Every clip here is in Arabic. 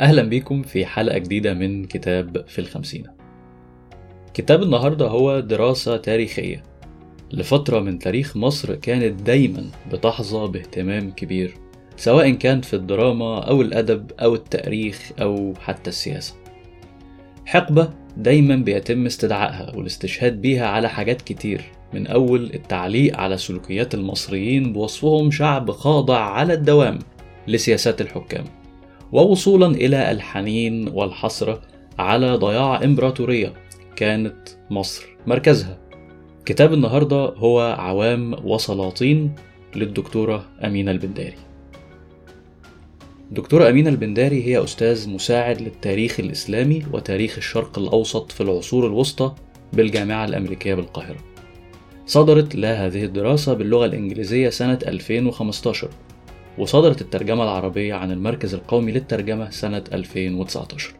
أهلا بيكم في حلقة جديدة من كتاب في الخمسين كتاب النهاردة هو دراسة تاريخية لفترة من تاريخ مصر كانت دايما بتحظى باهتمام كبير سواء كان في الدراما أو الأدب أو التاريخ أو حتى السياسة. حقبة دايما بيتم استدعائها والاستشهاد بيها على حاجات كتير من أول التعليق على سلوكيات المصريين بوصفهم شعب خاضع على الدوام لسياسات الحكام. ووصولا إلى الحنين والحسرة على ضياع إمبراطورية كانت مصر مركزها. كتاب النهاردة هو عوام وسلاطين للدكتورة أمينة البنداري. دكتورة أمينة البنداري هي أستاذ مساعد للتاريخ الإسلامي وتاريخ الشرق الأوسط في العصور الوسطى بالجامعة الأمريكية بالقاهرة. صدرت لها هذه الدراسة باللغة الإنجليزية سنة 2015 وصدرت الترجمة العربية عن المركز القومي للترجمة سنة 2019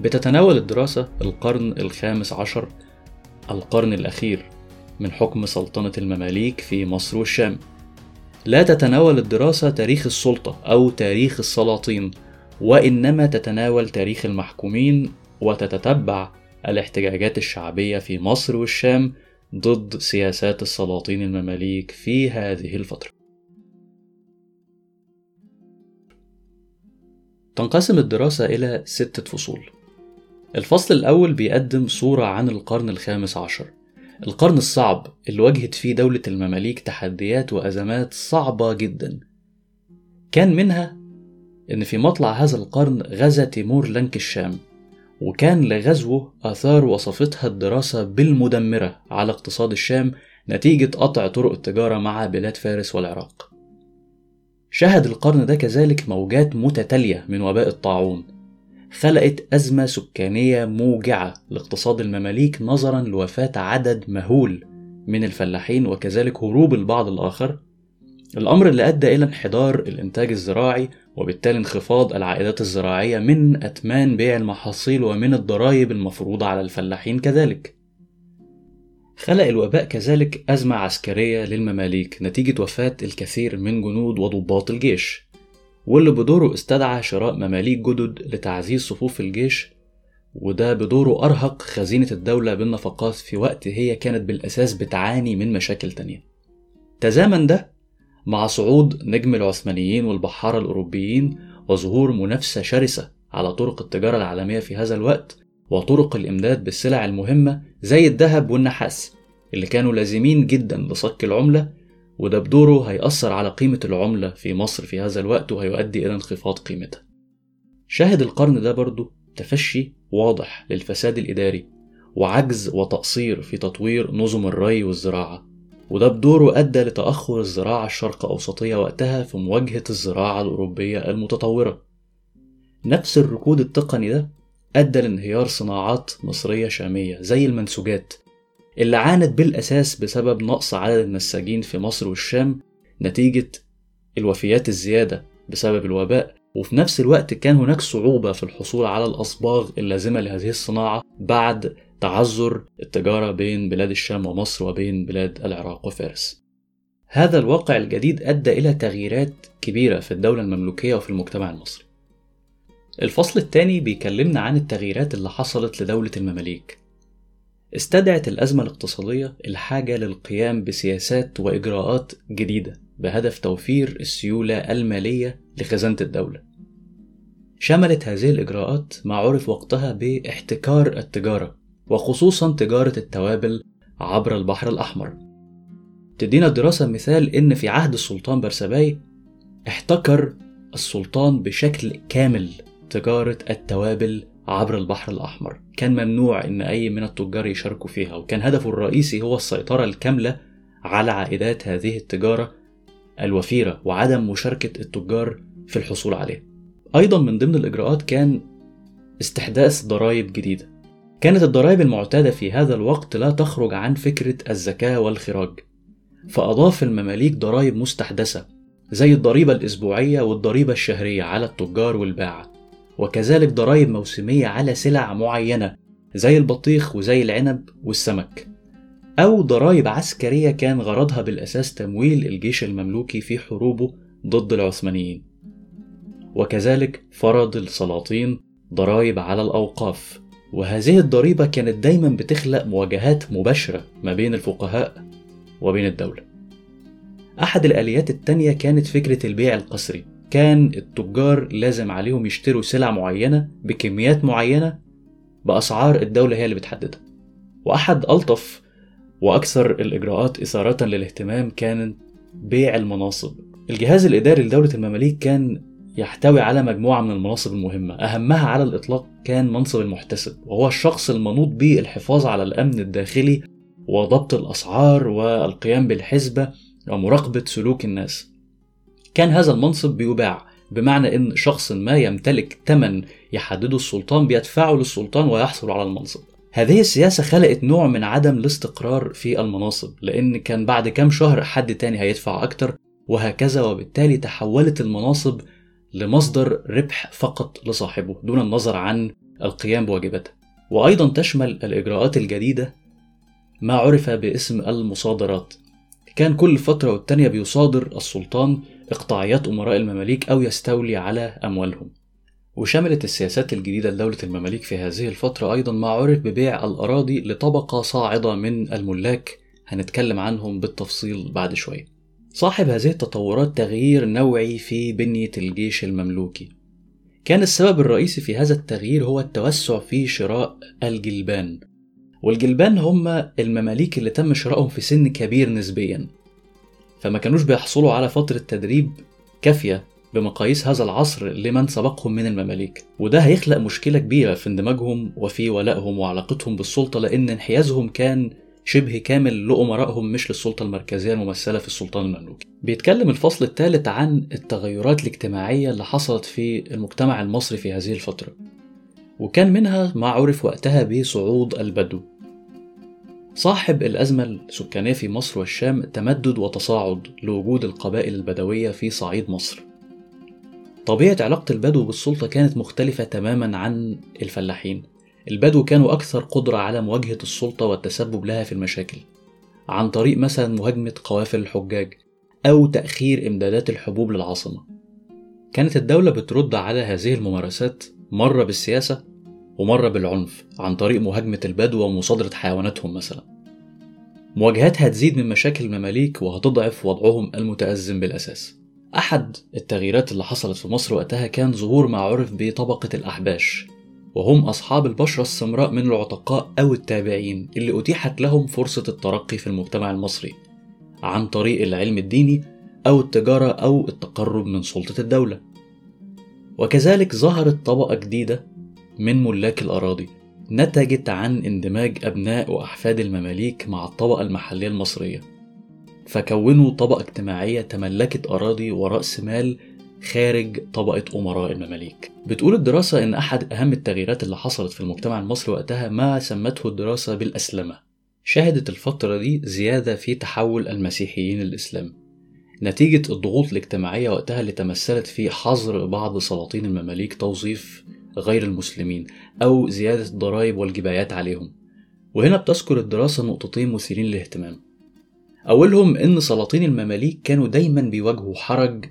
بتتناول الدراسة القرن الخامس عشر القرن الأخير من حكم سلطنة المماليك في مصر والشام. لا تتناول الدراسة تاريخ السلطة أو تاريخ السلاطين وإنما تتناول تاريخ المحكومين وتتتبع الاحتجاجات الشعبية في مصر والشام ضد سياسات السلاطين المماليك في هذه الفترة. تنقسم الدراسة إلى ستة فصول. الفصل الأول بيقدم صورة عن القرن الخامس عشر، القرن الصعب اللي واجهت فيه دولة المماليك تحديات وأزمات صعبة جدا. كان منها إن في مطلع هذا القرن غزا تيمور لنك الشام وكان لغزوه آثار وصفتها الدراسة بالمدمرة على اقتصاد الشام نتيجة قطع طرق التجارة مع بلاد فارس والعراق. شهد القرن ده كذلك موجات متتالية من وباء الطاعون، خلقت أزمة سكانية موجعة لاقتصاد المماليك نظرا لوفاة عدد مهول من الفلاحين وكذلك هروب البعض الآخر الأمر اللي أدى إلى انحدار الإنتاج الزراعي وبالتالي انخفاض العائدات الزراعية من أتمان بيع المحاصيل ومن الضرائب المفروضة على الفلاحين كذلك. خلق الوباء كذلك أزمة عسكرية للمماليك نتيجة وفاة الكثير من جنود وضباط الجيش، واللي بدوره استدعى شراء مماليك جدد لتعزيز صفوف الجيش وده بدوره أرهق خزينة الدولة بالنفقات في وقت هي كانت بالأساس بتعاني من مشاكل تانية. تزامن ده مع صعود نجم العثمانيين والبحارة الأوروبيين وظهور منافسة شرسة على طرق التجارة العالمية في هذا الوقت وطرق الإمداد بالسلع المهمة زي الذهب والنحاس اللي كانوا لازمين جدا لصك العملة وده بدوره هيأثر على قيمة العملة في مصر في هذا الوقت وهيؤدي إلى انخفاض قيمتها. شاهد القرن ده برضه تفشي واضح للفساد الإداري وعجز وتقصير في تطوير نظم الري والزراعة وده بدوره أدى لتأخر الزراعة الشرق أوسطية وقتها في مواجهة الزراعة الأوروبية المتطورة. نفس الركود التقني ده أدى لانهيار صناعات مصرية شامية زي المنسوجات اللي عانت بالأساس بسبب نقص عدد النساجين في مصر والشام نتيجة الوفيات الزيادة بسبب الوباء وفي نفس الوقت كان هناك صعوبة في الحصول على الأصباغ اللازمة لهذه الصناعة بعد تعذر التجارة بين بلاد الشام ومصر وبين بلاد العراق وفارس. هذا الواقع الجديد أدى إلى تغييرات كبيرة في الدولة المملوكية وفي المجتمع المصري. الفصل الثاني بيكلمنا عن التغييرات اللي حصلت لدولة المماليك. استدعت الأزمة الاقتصادية الحاجة للقيام بسياسات وإجراءات جديدة بهدف توفير السيولة المالية لخزانة الدولة. شملت هذه الإجراءات ما عرف وقتها باحتكار التجارة وخصوصا تجارة التوابل عبر البحر الأحمر. تدينا الدراسة مثال إن في عهد السلطان برسباي احتكر السلطان بشكل كامل تجارة التوابل عبر البحر الأحمر. كان ممنوع إن أي من التجار يشاركوا فيها وكان هدفه الرئيسي هو السيطرة الكاملة على عائدات هذه التجارة الوفيرة وعدم مشاركة التجار في الحصول عليها. أيضا من ضمن الإجراءات كان استحداث ضرائب جديدة. كانت الضرائب المعتادة في هذا الوقت لا تخرج عن فكرة الزكاة والخراج. فأضاف المماليك ضرائب مستحدثة زي الضريبة الأسبوعية والضريبة الشهرية على التجار والباعة وكذلك ضرائب موسمية على سلع معينة زي البطيخ وزي العنب والسمك. أو ضرائب عسكرية كان غرضها بالأساس تمويل الجيش المملوكي في حروبه ضد العثمانيين. وكذلك فرض السلاطين ضرائب على الأوقاف. وهذه الضريبة كانت دايما بتخلق مواجهات مباشرة ما بين الفقهاء وبين الدولة. أحد الآليات التانية كانت فكرة البيع القسري. كان التجار لازم عليهم يشتروا سلع معينة بكميات معينة بأسعار الدولة هي اللي بتحددها. وأحد ألطف وأكثر الإجراءات إثارة للاهتمام كان بيع المناصب. الجهاز الإداري لدولة المماليك كان يحتوي على مجموعة من المناصب المهمة. أهمها على الإطلاق كان منصب المحتسب وهو الشخص المنوط به الحفاظ على الأمن الداخلي وضبط الأسعار والقيام بالحسبة ومراقبة سلوك الناس. كان هذا المنصب بيباع بمعنى إن شخص ما يمتلك ثمن يحدده السلطان بيدفعه للسلطان ويحصل على المنصب. هذه السياسة خلقت نوع من عدم الاستقرار في المناصب لأن كان بعد كام شهر حد تاني هيدفع أكتر وهكذا وبالتالي تحولت المناصب لمصدر ربح فقط لصاحبه دون النظر عن القيام بواجباته. وأيضا تشمل الإجراءات الجديدة ما عرف باسم المصادرات. كان كل فترة والتانية بيصادر السلطان إقطاعيات أمراء المماليك أو يستولي على أموالهم. وشملت السياسات الجديدة لدولة المماليك في هذه الفترة أيضا ما عرف ببيع الأراضي لطبقة صاعدة من الملاك. هنتكلم عنهم بالتفصيل بعد شوية. صاحب هذه التطورات تغيير نوعي في بنية الجيش المملوكي. كان السبب الرئيسي في هذا التغيير هو التوسع في شراء الجلبان. والجلبان هم المماليك اللي تم شرائهم في سن كبير نسبيا. فما كانوش بيحصلوا على فترة تدريب كافية بمقاييس هذا العصر لمن سبقهم من المماليك. وده هيخلق مشكلة كبيرة في اندماجهم وفي ولائهم وعلاقتهم بالسلطة لأن انحيازهم كان شبه كامل لأمرائهم مش للسلطة المركزية الممثلة في السلطان المملوكي. بيتكلم الفصل الثالث عن التغيرات الاجتماعية اللي حصلت في المجتمع المصري في هذه الفترة وكان منها ما عرف وقتها بصعود البدو. صاحب الأزمة السكانية في مصر والشام تمدد وتصاعد لوجود القبائل البدوية في صعيد مصر. طبيعة علاقة البدو بالسلطة كانت مختلفة تماما عن الفلاحين. البدو كانوا أكثر قدرة على مواجهة السلطة والتسبب لها في المشاكل عن طريق مثلا مهاجمة قوافل الحجاج أو تأخير إمدادات الحبوب للعاصمة. كانت الدولة بترد على هذه الممارسات مرة بالسياسة ومرة بالعنف عن طريق مهاجمة البدو ومصادرة حيواناتهم مثلا. مواجهات هتزيد من مشاكل المماليك وهتضعف وضعهم المتأزم بالأساس. أحد التغييرات اللي حصلت في مصر وقتها كان ظهور ما عرف بطبقة الأحباش وهم أصحاب البشرة السمراء من العتقاء أو التابعين اللي أتيحت لهم فرصة الترقي في المجتمع المصري عن طريق العلم الديني أو التجارة أو التقرب من سلطة الدولة. وكذلك ظهرت طبقة جديدة من ملاك الأراضي نتجت عن اندماج أبناء وأحفاد المماليك مع الطبقة المحلية المصرية فكونوا طبقة اجتماعية تملكت أراضي ورأس مال خارج طبقة أمراء المماليك. بتقول الدراسة إن أحد أهم التغييرات اللي حصلت في المجتمع المصري وقتها ما سمته الدراسة بالأسلمة. شهدت الفترة دي زيادة في تحول المسيحيين للإسلام. نتيجة الضغوط الاجتماعية وقتها اللي تمثلت في حظر بعض سلاطين المماليك توظيف غير المسلمين أو زيادة الضرائب والجبايات عليهم. وهنا بتذكر الدراسة نقطتين مثيرين للاهتمام. أولهم إن سلاطين المماليك كانوا دايما بيواجهوا حرج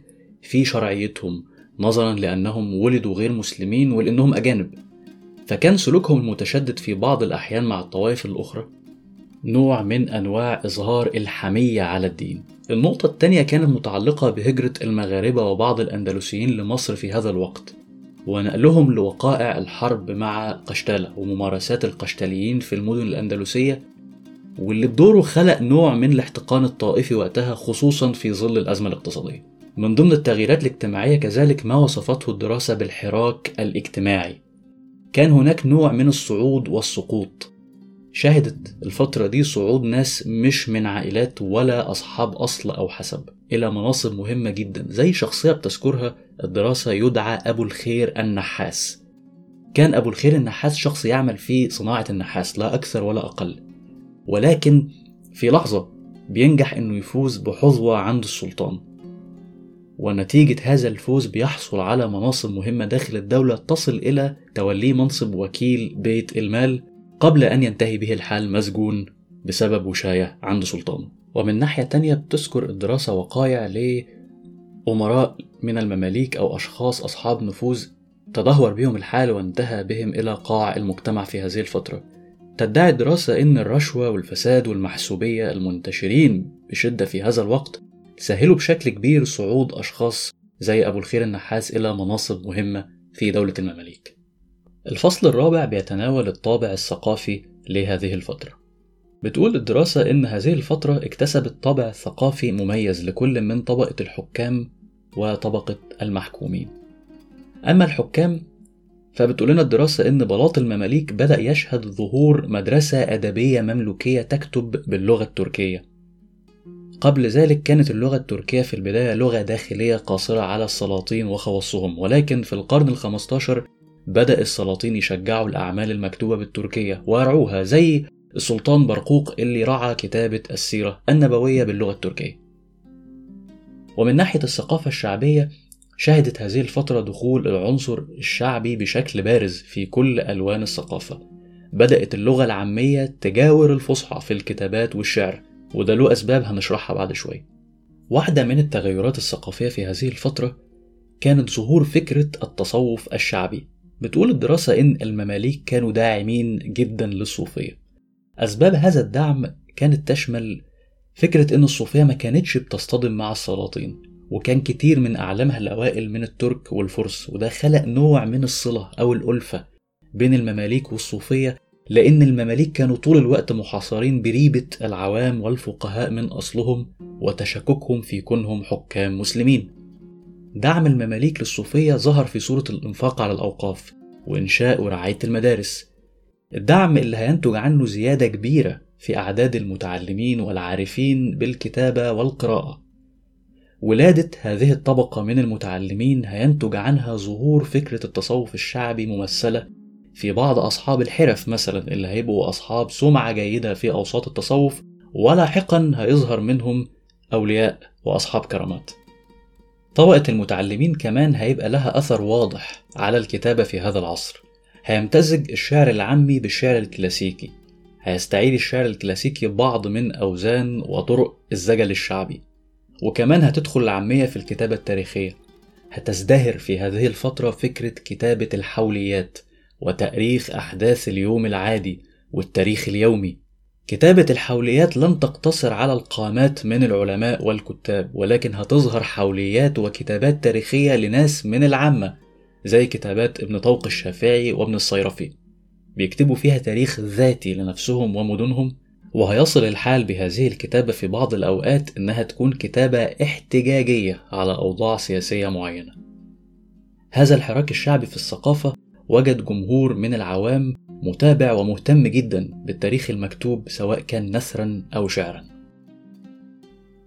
في شرعيتهم نظرا لأنهم ولدوا غير مسلمين ولأنهم أجانب. فكان سلوكهم المتشدد في بعض الأحيان مع الطوائف الأخرى نوع من أنواع إظهار الحمية على الدين. النقطة الثانية كانت متعلقة بهجرة المغاربة وبعض الأندلسيين لمصر في هذا الوقت ونقلهم لوقائع الحرب مع قشتالة وممارسات القشتاليين في المدن الأندلسية واللي بدوره خلق نوع من الاحتقان الطائفي وقتها خصوصا في ظل الأزمة الاقتصادية. من ضمن التغييرات الاجتماعية كذلك ما وصفته الدراسة بالحراك الاجتماعي. كان هناك نوع من الصعود والسقوط. شهدت الفترة دي صعود ناس مش من عائلات ولا أصحاب أصل أو حسب إلى مناصب مهمة جدا زي شخصية بتذكرها الدراسة يدعى أبو الخير النحاس. كان أبو الخير النحاس شخص يعمل في صناعة النحاس لا أكثر ولا أقل. ولكن في لحظة بينجح إنه يفوز بحظوة عند السلطان. ونتيجة هذا الفوز بيحصل على مناصب مهمة داخل الدولة تصل إلى توليه منصب وكيل بيت المال قبل أن ينتهي به الحال مسجون بسبب وشاية عند سلطانه ومن ناحية تانية بتذكر الدراسة وقايع أمراء من المماليك أو أشخاص أصحاب نفوذ تدهور بهم الحال وانتهى بهم إلى قاع المجتمع في هذه الفترة. تدعي الدراسة إن الرشوة والفساد والمحسوبية المنتشرين بشدة في هذا الوقت سهلوا بشكل كبير صعود أشخاص زي أبو الخير النحاس إلى مناصب مهمة في دولة المماليك. الفصل الرابع بيتناول الطابع الثقافي لهذه الفترة. بتقول الدراسة إن هذه الفترة اكتسبت طابع ثقافي مميز لكل من طبقة الحكام وطبقة المحكومين. أما الحكام فبتقول لنا الدراسة إن بلاط المماليك بدأ يشهد ظهور مدرسة أدبية مملوكية تكتب باللغة التركية قبل ذلك كانت اللغة التركية في البداية لغة داخلية قاصرة على السلاطين وخواصهم ولكن في القرن الخمستاشر بدأ السلاطين يشجعوا الأعمال المكتوبة بالتركية ويرعوها زي السلطان برقوق اللي رعى كتابة السيرة النبوية باللغة التركية. ومن ناحية الثقافة الشعبية شهدت هذه الفترة دخول العنصر الشعبي بشكل بارز في كل ألوان الثقافة. بدأت اللغة العامية تجاور الفصحى في الكتابات والشعر. وده له أسباب هنشرحها بعد شوية. واحدة من التغيرات الثقافية في هذه الفترة كانت ظهور فكرة التصوف الشعبي. بتقول الدراسة إن المماليك كانوا داعمين جدا للصوفية. أسباب هذا الدعم كانت تشمل فكرة إن الصوفية ما كانتش بتصطدم مع السلاطين وكان كتير من أعلامها الأوائل من الترك والفرس وده خلق نوع من الصلة أو الألفة بين المماليك والصوفية لأن المماليك كانوا طول الوقت محاصرين بريبة العوام والفقهاء من أصلهم وتشككهم في كونهم حكام مسلمين. دعم المماليك للصوفية ظهر في صورة الإنفاق على الأوقاف وإنشاء ورعاية المدارس. الدعم اللي هينتج عنه زيادة كبيرة في أعداد المتعلمين والعارفين بالكتابة والقراءة. ولادة هذه الطبقة من المتعلمين هينتج عنها ظهور فكرة التصوف الشعبي ممثلة في بعض أصحاب الحرف مثلا اللي هيبقوا أصحاب سمعة جيدة في أوساط التصوف ولاحقا هيظهر منهم أولياء وأصحاب كرامات. طبقة المتعلمين كمان هيبقى لها أثر واضح على الكتابة في هذا العصر. هيمتزج الشعر العامي بالشعر الكلاسيكي. هيستعيد الشعر الكلاسيكي بعض من أوزان وطرق الزجل الشعبي. وكمان هتدخل العامية في الكتابة التاريخية. هتزدهر في هذه الفترة فكرة كتابة الحوليات. وتأريخ أحداث اليوم العادي والتاريخ اليومي كتابة الحوليات لن تقتصر على القامات من العلماء والكتاب ولكن هتظهر حوليات وكتابات تاريخية لناس من العامة زي كتابات ابن طوق الشافعي وابن الصيرفي بيكتبوا فيها تاريخ ذاتي لنفسهم ومدنهم وهيصل الحال بهذه الكتابة في بعض الأوقات إنها تكون كتابة احتجاجية على أوضاع سياسية معينة. هذا الحراك الشعبي في الثقافة وجد جمهور من العوام متابع ومهتم جدا بالتاريخ المكتوب سواء كان نثرا أو شعرا.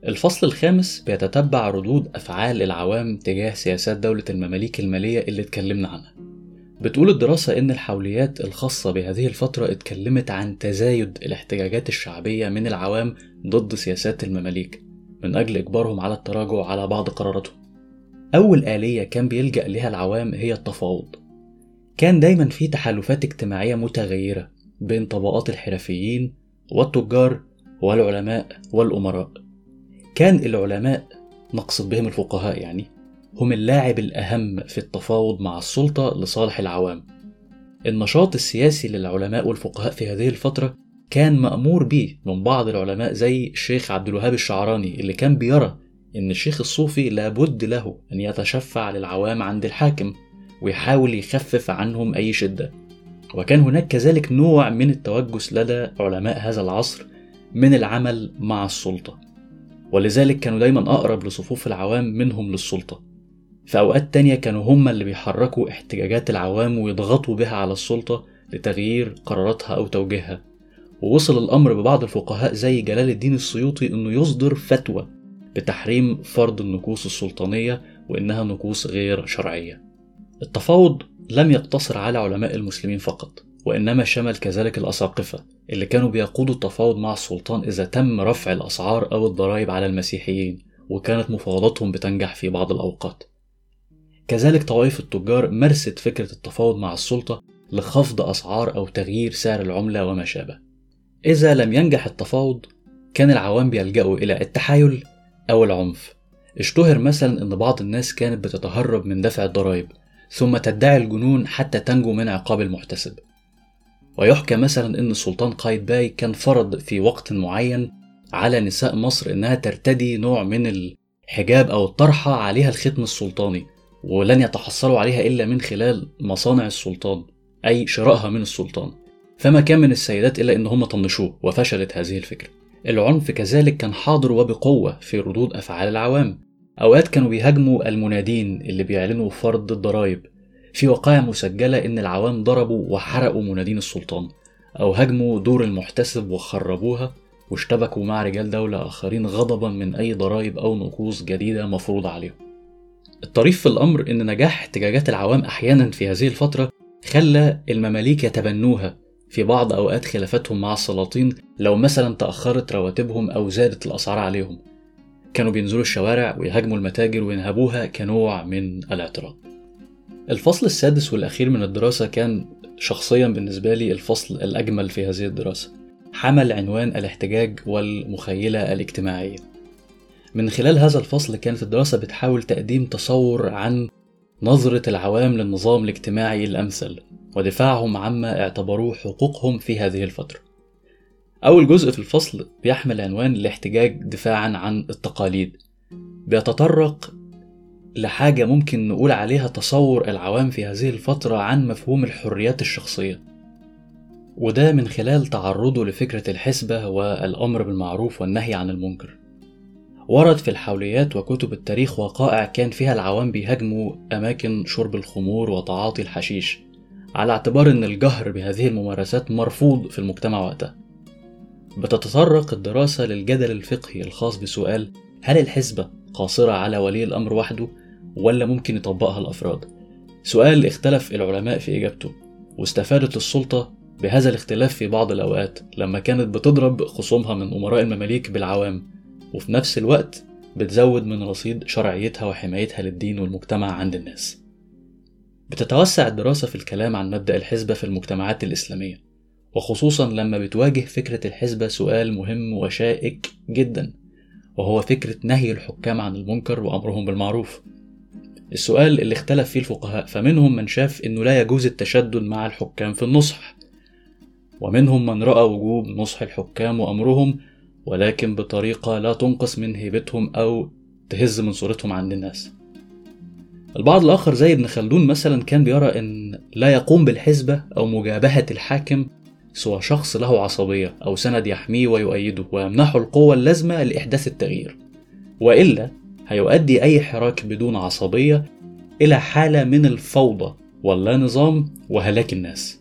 الفصل الخامس بيتتبع ردود أفعال العوام تجاه سياسات دولة المماليك المالية اللي اتكلمنا عنها. بتقول الدراسة إن الحوليات الخاصة بهذه الفترة اتكلمت عن تزايد الاحتجاجات الشعبية من العوام ضد سياسات المماليك من أجل إجبارهم على التراجع على بعض قراراتهم. أول آلية كان بيلجأ لها العوام هي التفاوض. كان دايما في تحالفات اجتماعية متغيرة بين طبقات الحرفيين والتجار والعلماء والأمراء. كان العلماء نقصد بهم الفقهاء يعني هم اللاعب الأهم في التفاوض مع السلطة لصالح العوام. النشاط السياسي للعلماء والفقهاء في هذه الفترة كان مأمور به من بعض العلماء زي الشيخ عبد الوهاب الشعراني اللي كان بيرى إن الشيخ الصوفي لابد له أن يتشفع للعوام عند الحاكم ويحاول يخفف عنهم أي شدة. وكان هناك كذلك نوع من التوجس لدى علماء هذا العصر من العمل مع السلطة. ولذلك كانوا دايما أقرب لصفوف العوام منهم للسلطة. في أوقات تانية كانوا هم اللي بيحركوا احتجاجات العوام ويضغطوا بها على السلطة لتغيير قراراتها أو توجيهها ووصل الأمر ببعض الفقهاء زي جلال الدين السيوطي إنه يصدر فتوى بتحريم فرض النكوص السلطانية وإنها نكوص غير شرعية التفاوض لم يقتصر على علماء المسلمين فقط وإنما شمل كذلك الأساقفة اللي كانوا بيقودوا التفاوض مع السلطان إذا تم رفع الأسعار أو الضرائب على المسيحيين وكانت مفاوضاتهم بتنجح في بعض الأوقات كذلك طوائف التجار مارست فكرة التفاوض مع السلطة لخفض أسعار أو تغيير سعر العملة وما شابه. إذا لم ينجح التفاوض، كان العوام بيلجأوا إلى التحايل أو العنف، اشتهر مثلا إن بعض الناس كانت بتتهرب من دفع الضرائب ثم تدعي الجنون حتى تنجو من عقاب المحتسب. ويحكى مثلا أن السلطان قايتباي كان فرض في وقت معين على نساء مصر أنها ترتدي نوع من الحجاب أو الطرحة عليها الختم السلطاني ولن يتحصلوا عليها إلا من خلال مصانع السلطان أي شرائها من السلطان. فما كان من السيدات إلا أن هم طنشوه وفشلت هذه الفكرة. العنف كذلك كان حاضر وبقوة في ردود أفعال العوام. أوقات كانوا بيهاجموا المنادين اللي بيعلنوا فرض الضرائب. في وقائع مسجلة إن العوام ضربوا وحرقوا منادين السلطان أو هاجموا دور المحتسب وخربوها واشتبكوا مع رجال دولة آخرين غضبا من أي ضرائب أو نقوص جديدة مفروضة عليهم. الطريف في الأمر إن نجاح احتجاجات العوام أحيانا في هذه الفترة خلى المماليك يتبنوها. في بعض أوقات خلافاتهم مع السلاطين لو مثلا تأخرت رواتبهم أو زادت الأسعار عليهم. كانوا بينزلوا الشوارع ويهاجموا المتاجر وينهبوها كنوع من الاعتراض. الفصل السادس والأخير من الدراسة كان شخصيا بالنسبة لي الفصل الأجمل في هذه الدراسة حمل عنوان الاحتجاج والمخيلة الاجتماعية. من خلال هذا الفصل كانت الدراسة بتحاول تقديم تصور عن نظرة العوام للنظام الاجتماعي الأمثل ودفاعهم عما اعتبروه حقوقهم في هذه الفترة. أول جزء في الفصل بيحمل عنوان الاحتجاج دفاعا عن التقاليد. بيتطرق لحاجة ممكن نقول عليها تصور العوام في هذه الفترة عن مفهوم الحريات الشخصية. وده من خلال تعرضه لفكرة الحسبة والأمر بالمعروف والنهي عن المنكر. ورد في الحوليات وكتب التاريخ وقائع كان فيها العوام بيهاجموا أماكن شرب الخمور وتعاطي الحشيش على اعتبار أن الجهر بهذه الممارسات مرفوض في المجتمع وقتها. بتتطرق الدراسة للجدل الفقهي الخاص بسؤال هل الحسبة قاصرة على ولي الأمر وحده ولا ممكن يطبقها الأفراد؟ سؤال اختلف العلماء في إجابته واستفادت السلطة بهذا الاختلاف في بعض الأوقات لما كانت بتضرب خصومها من أمراء المماليك بالعوام وفي نفس الوقت بتزود من رصيد شرعيتها وحمايتها للدين والمجتمع عند الناس بتتوسع الدراسة في الكلام عن مبدأ الحسبة في المجتمعات الإسلامية وخصوصا لما بتواجه فكرة الحسبة سؤال مهم وشائك جدا وهو فكرة نهي الحكام عن المنكر وأمرهم بالمعروف. السؤال اللي اختلف فيه الفقهاء فمنهم من شاف إنه لا يجوز التشدد مع الحكام في النصح ومنهم من رأى وجوب نصح الحكام وأمرهم ولكن بطريقة لا تنقص من هيبتهم أو تهز من صورتهم عند الناس. البعض الآخر زي ابن خلدون مثلا كان بيرى أن لا يقوم بالحسبة أو مجابهة الحاكم سوى شخص له عصبية أو سند يحميه ويؤيده ويمنحه القوة اللازمة لإحداث التغيير وإلا هيؤدي أي حراك بدون عصبية إلى حالة من الفوضى واللا نظام وهلاك الناس.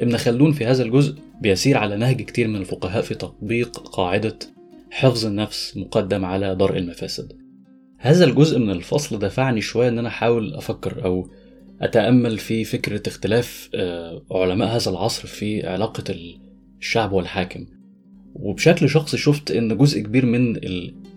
ابن خلدون في هذا الجزء بيسير على نهج كتير من الفقهاء في تطبيق قاعدة حفظ النفس مقدم على درء المفاسد. هذا الجزء من الفصل دفعني شوية إن أنا أحاول أفكر أو أتأمل في فكرة اختلاف آه، علماء هذا العصر في علاقة الشعب والحاكم. وبشكل شخصي شفت إن جزء كبير من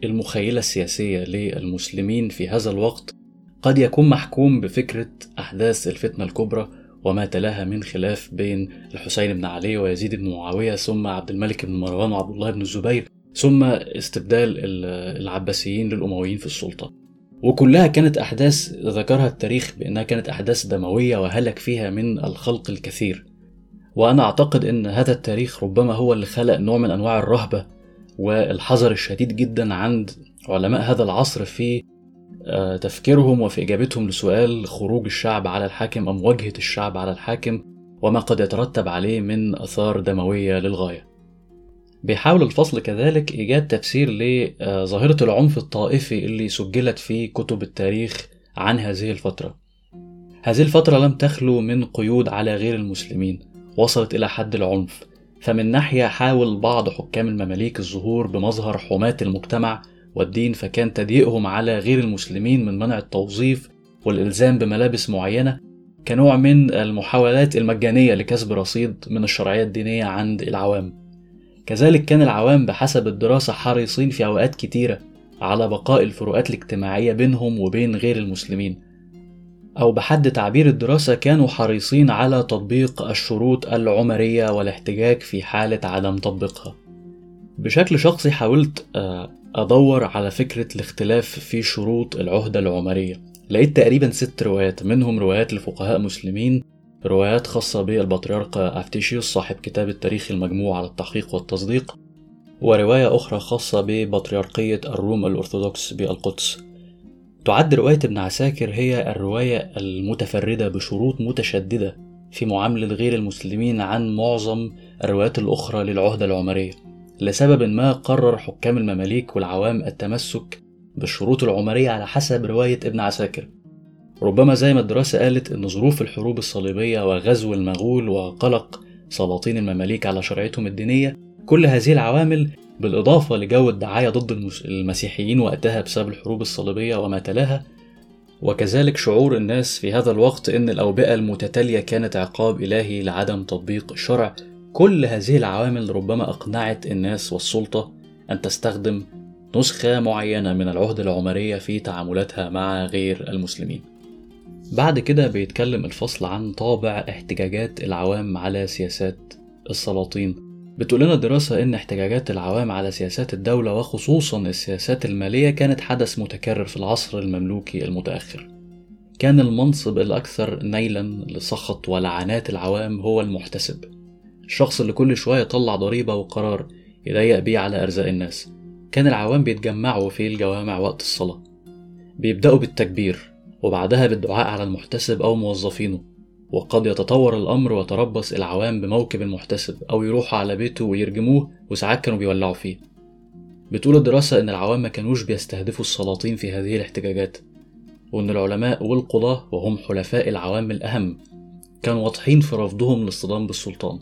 المخيلة السياسية للمسلمين في هذا الوقت قد يكون محكوم بفكرة أحداث الفتنة الكبرى وما تلاها من خلاف بين الحسين بن علي ويزيد بن معاوية ثم عبد الملك بن مروان وعبد الله بن الزبير ثم استبدال العباسيين للأمويين في السلطة. وكلها كانت أحداث ذكرها التاريخ بأنها كانت أحداث دموية وهلك فيها من الخلق الكثير. وأنا أعتقد أن هذا التاريخ ربما هو اللي خلق نوع من أنواع الرهبة والحذر الشديد جدا عند علماء هذا العصر في آه، تفكيرهم وفي إجابتهم لسؤال خروج الشعب على الحاكم أو مواجهة الشعب على الحاكم وما قد يترتب عليه من آثار دموية للغاية. بيحاول الفصل كذلك إيجاد تفسير لظاهرة العنف الطائفي اللي سجلت في كتب التاريخ عن هذه الفترة. هذه الفترة لم تخلو من قيود على غير المسلمين وصلت إلى حد العنف. فمن ناحية حاول بعض حكام المماليك الظهور بمظهر حماة المجتمع والدين فكان تضييقهم على غير المسلمين من منع التوظيف والإلزام بملابس معينة كنوع من المحاولات المجانية لكسب رصيد من الشرعية الدينية عند العوام. كذلك كان العوام بحسب الدراسة حريصين في أوقات كتيرة على بقاء الفروقات الاجتماعية بينهم وبين غير المسلمين أو بحد تعبير الدراسة كانوا حريصين على تطبيق الشروط العمرية والاحتجاج في حالة عدم تطبيقها بشكل شخصي حاولت آه، أدور على فكرة الاختلاف في شروط العهدة العمرية. لقيت تقريبا ست روايات منهم روايات لفقهاء مسلمين روايات خاصة بالبطريرك أفتيشيوس صاحب كتاب التاريخ المجموع على التحقيق والتصديق ورواية أخرى خاصة ببطريركية الروم الأرثوذكس بالقدس. تعد رواية ابن عساكر هي الرواية المتفردة بشروط متشددة في معاملة غير المسلمين عن معظم الروايات الأخرى للعهدة العمرية. لسبب ما قرر حكام المماليك والعوام التمسك بالشروط العمرية على حسب رواية ابن عساكر. ربما زي ما الدراسة قالت إن ظروف الحروب الصليبية وغزو المغول وقلق سلاطين المماليك على شرعيتهم الدينية كل هذه العوامل بالإضافة لجو الدعاية ضد المسيحيين وقتها بسبب الحروب الصليبية وما تلاها وكذلك شعور الناس في هذا الوقت أن الأوبئة المتتالية كانت عقاب إلهي لعدم تطبيق الشرع كل هذه العوامل ربما أقنعت الناس والسلطة أن تستخدم نسخة معينة من العهدة العمرية في تعاملاتها مع غير المسلمين. بعد كده بيتكلم الفصل عن طابع احتجاجات العوام على سياسات السلاطين. بتقول لنا الدراسة إن احتجاجات العوام على سياسات الدولة وخصوصا السياسات المالية كانت حدث متكرر في العصر المملوكي المتأخر. كان المنصب الأكثر نيلا لسخط ولعنات العوام هو المحتسب. الشخص اللي كل شوية يطلع ضريبة وقرار يضيق بيه على أرزاق الناس. كان العوام بيتجمعوا في الجوامع وقت الصلاة. بيبدأوا بالتكبير. وبعدها بالدعاء على المحتسب أو موظفينه. وقد يتطور الأمر وتربص العوام بموكب المحتسب أو يروحوا على بيته ويرجموه وساعات كانوا بيولعوا فيه. بتقول الدراسة إن العوام ما كانوش بيستهدفوا السلاطين في هذه الاحتجاجات وإن العلماء والقضاة وهم حلفاء العوام الأهم كانوا واضحين في رفضهم للصدام بالسلطان.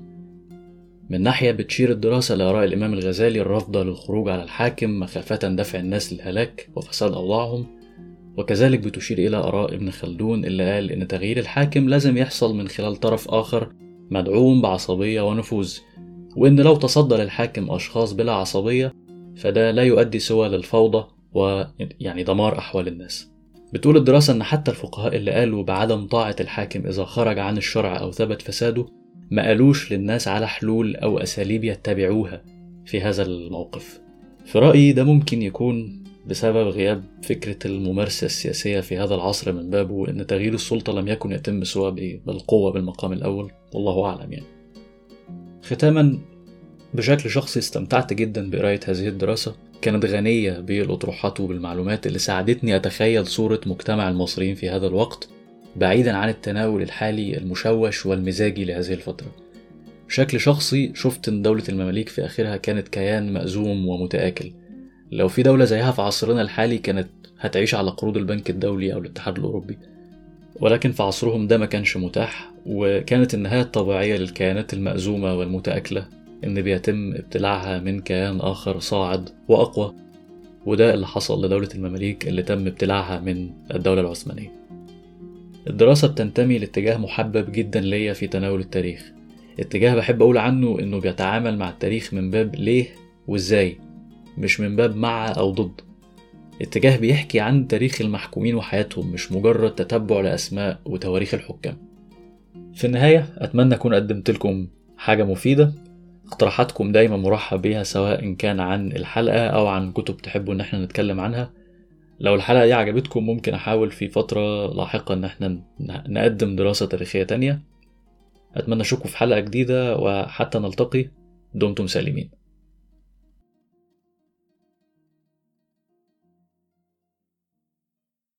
من ناحية بتشير الدراسة لآراء الإمام الغزالي الرافضة للخروج على الحاكم مخافة دفع الناس للهلاك وفساد أوضاعهم وكذلك بتشير إلى آراء ابن خلدون اللي قال إن تغيير الحاكم لازم يحصل من خلال طرف آخر مدعوم بعصبية ونفوذ وإن لو تصدى للحاكم أشخاص بلا عصبية فده لا يؤدي سوى للفوضى ويعني دمار أحوال الناس. بتقول الدراسة إن حتى الفقهاء اللي قالوا بعدم طاعة الحاكم إذا خرج عن الشرع أو ثبت فساده ما قالوش للناس على حلول أو أساليب يتبعوها في هذا الموقف. في رأيي ده ممكن يكون بسبب غياب فكرة الممارسة السياسية في هذا العصر من بابه أن تغيير السلطة لم يكن يتم سوى بالقوة بالمقام الأول والله أعلم يعني. ختاما بشكل شخصي استمتعت جدا بقراية هذه الدراسة. كانت غنية بالأطروحات وبالمعلومات اللي ساعدتني أتخيل صورة مجتمع المصريين في هذا الوقت بعيدا عن التناول الحالي المشوش والمزاجي لهذه الفترة. بشكل شخصي شفت أن دولة المماليك في آخرها كانت كيان مأزوم ومتآكل. لو في دولة زيها في عصرنا الحالي كانت هتعيش على قروض البنك الدولي أو الاتحاد الأوروبي. ولكن في عصرهم ده ما كانش متاح وكانت النهاية الطبيعية للكيانات المأزومة والمتآكلة إن بيتم ابتلاعها من كيان آخر صاعد وأقوى وده اللي حصل لدولة المماليك اللي تم ابتلاعها من الدولة العثمانية. الدراسة بتنتمي لاتجاه محبب جدا ليا في تناول التاريخ. اتجاه بحب أقول عنه إنه بيتعامل مع التاريخ من باب ليه وإزاي. مش من باب مع أو ضد. اتجاه بيحكي عن تاريخ المحكومين وحياتهم مش مجرد تتبع لأسماء وتواريخ الحكام. في النهاية أتمنى أكون قدمت لكم حاجة مفيدة. اقتراحاتكم دايما مرحب بيها سواء كان عن الحلقة أو عن كتب تحبوا إن إحنا نتكلم عنها. لو الحلقة دي عجبتكم ممكن أحاول في فترة لاحقة إن إحنا نقدم دراسة تاريخية تانية. أتمنى أشوفكم في حلقة جديدة وحتى نلتقي. دمتم سالمين.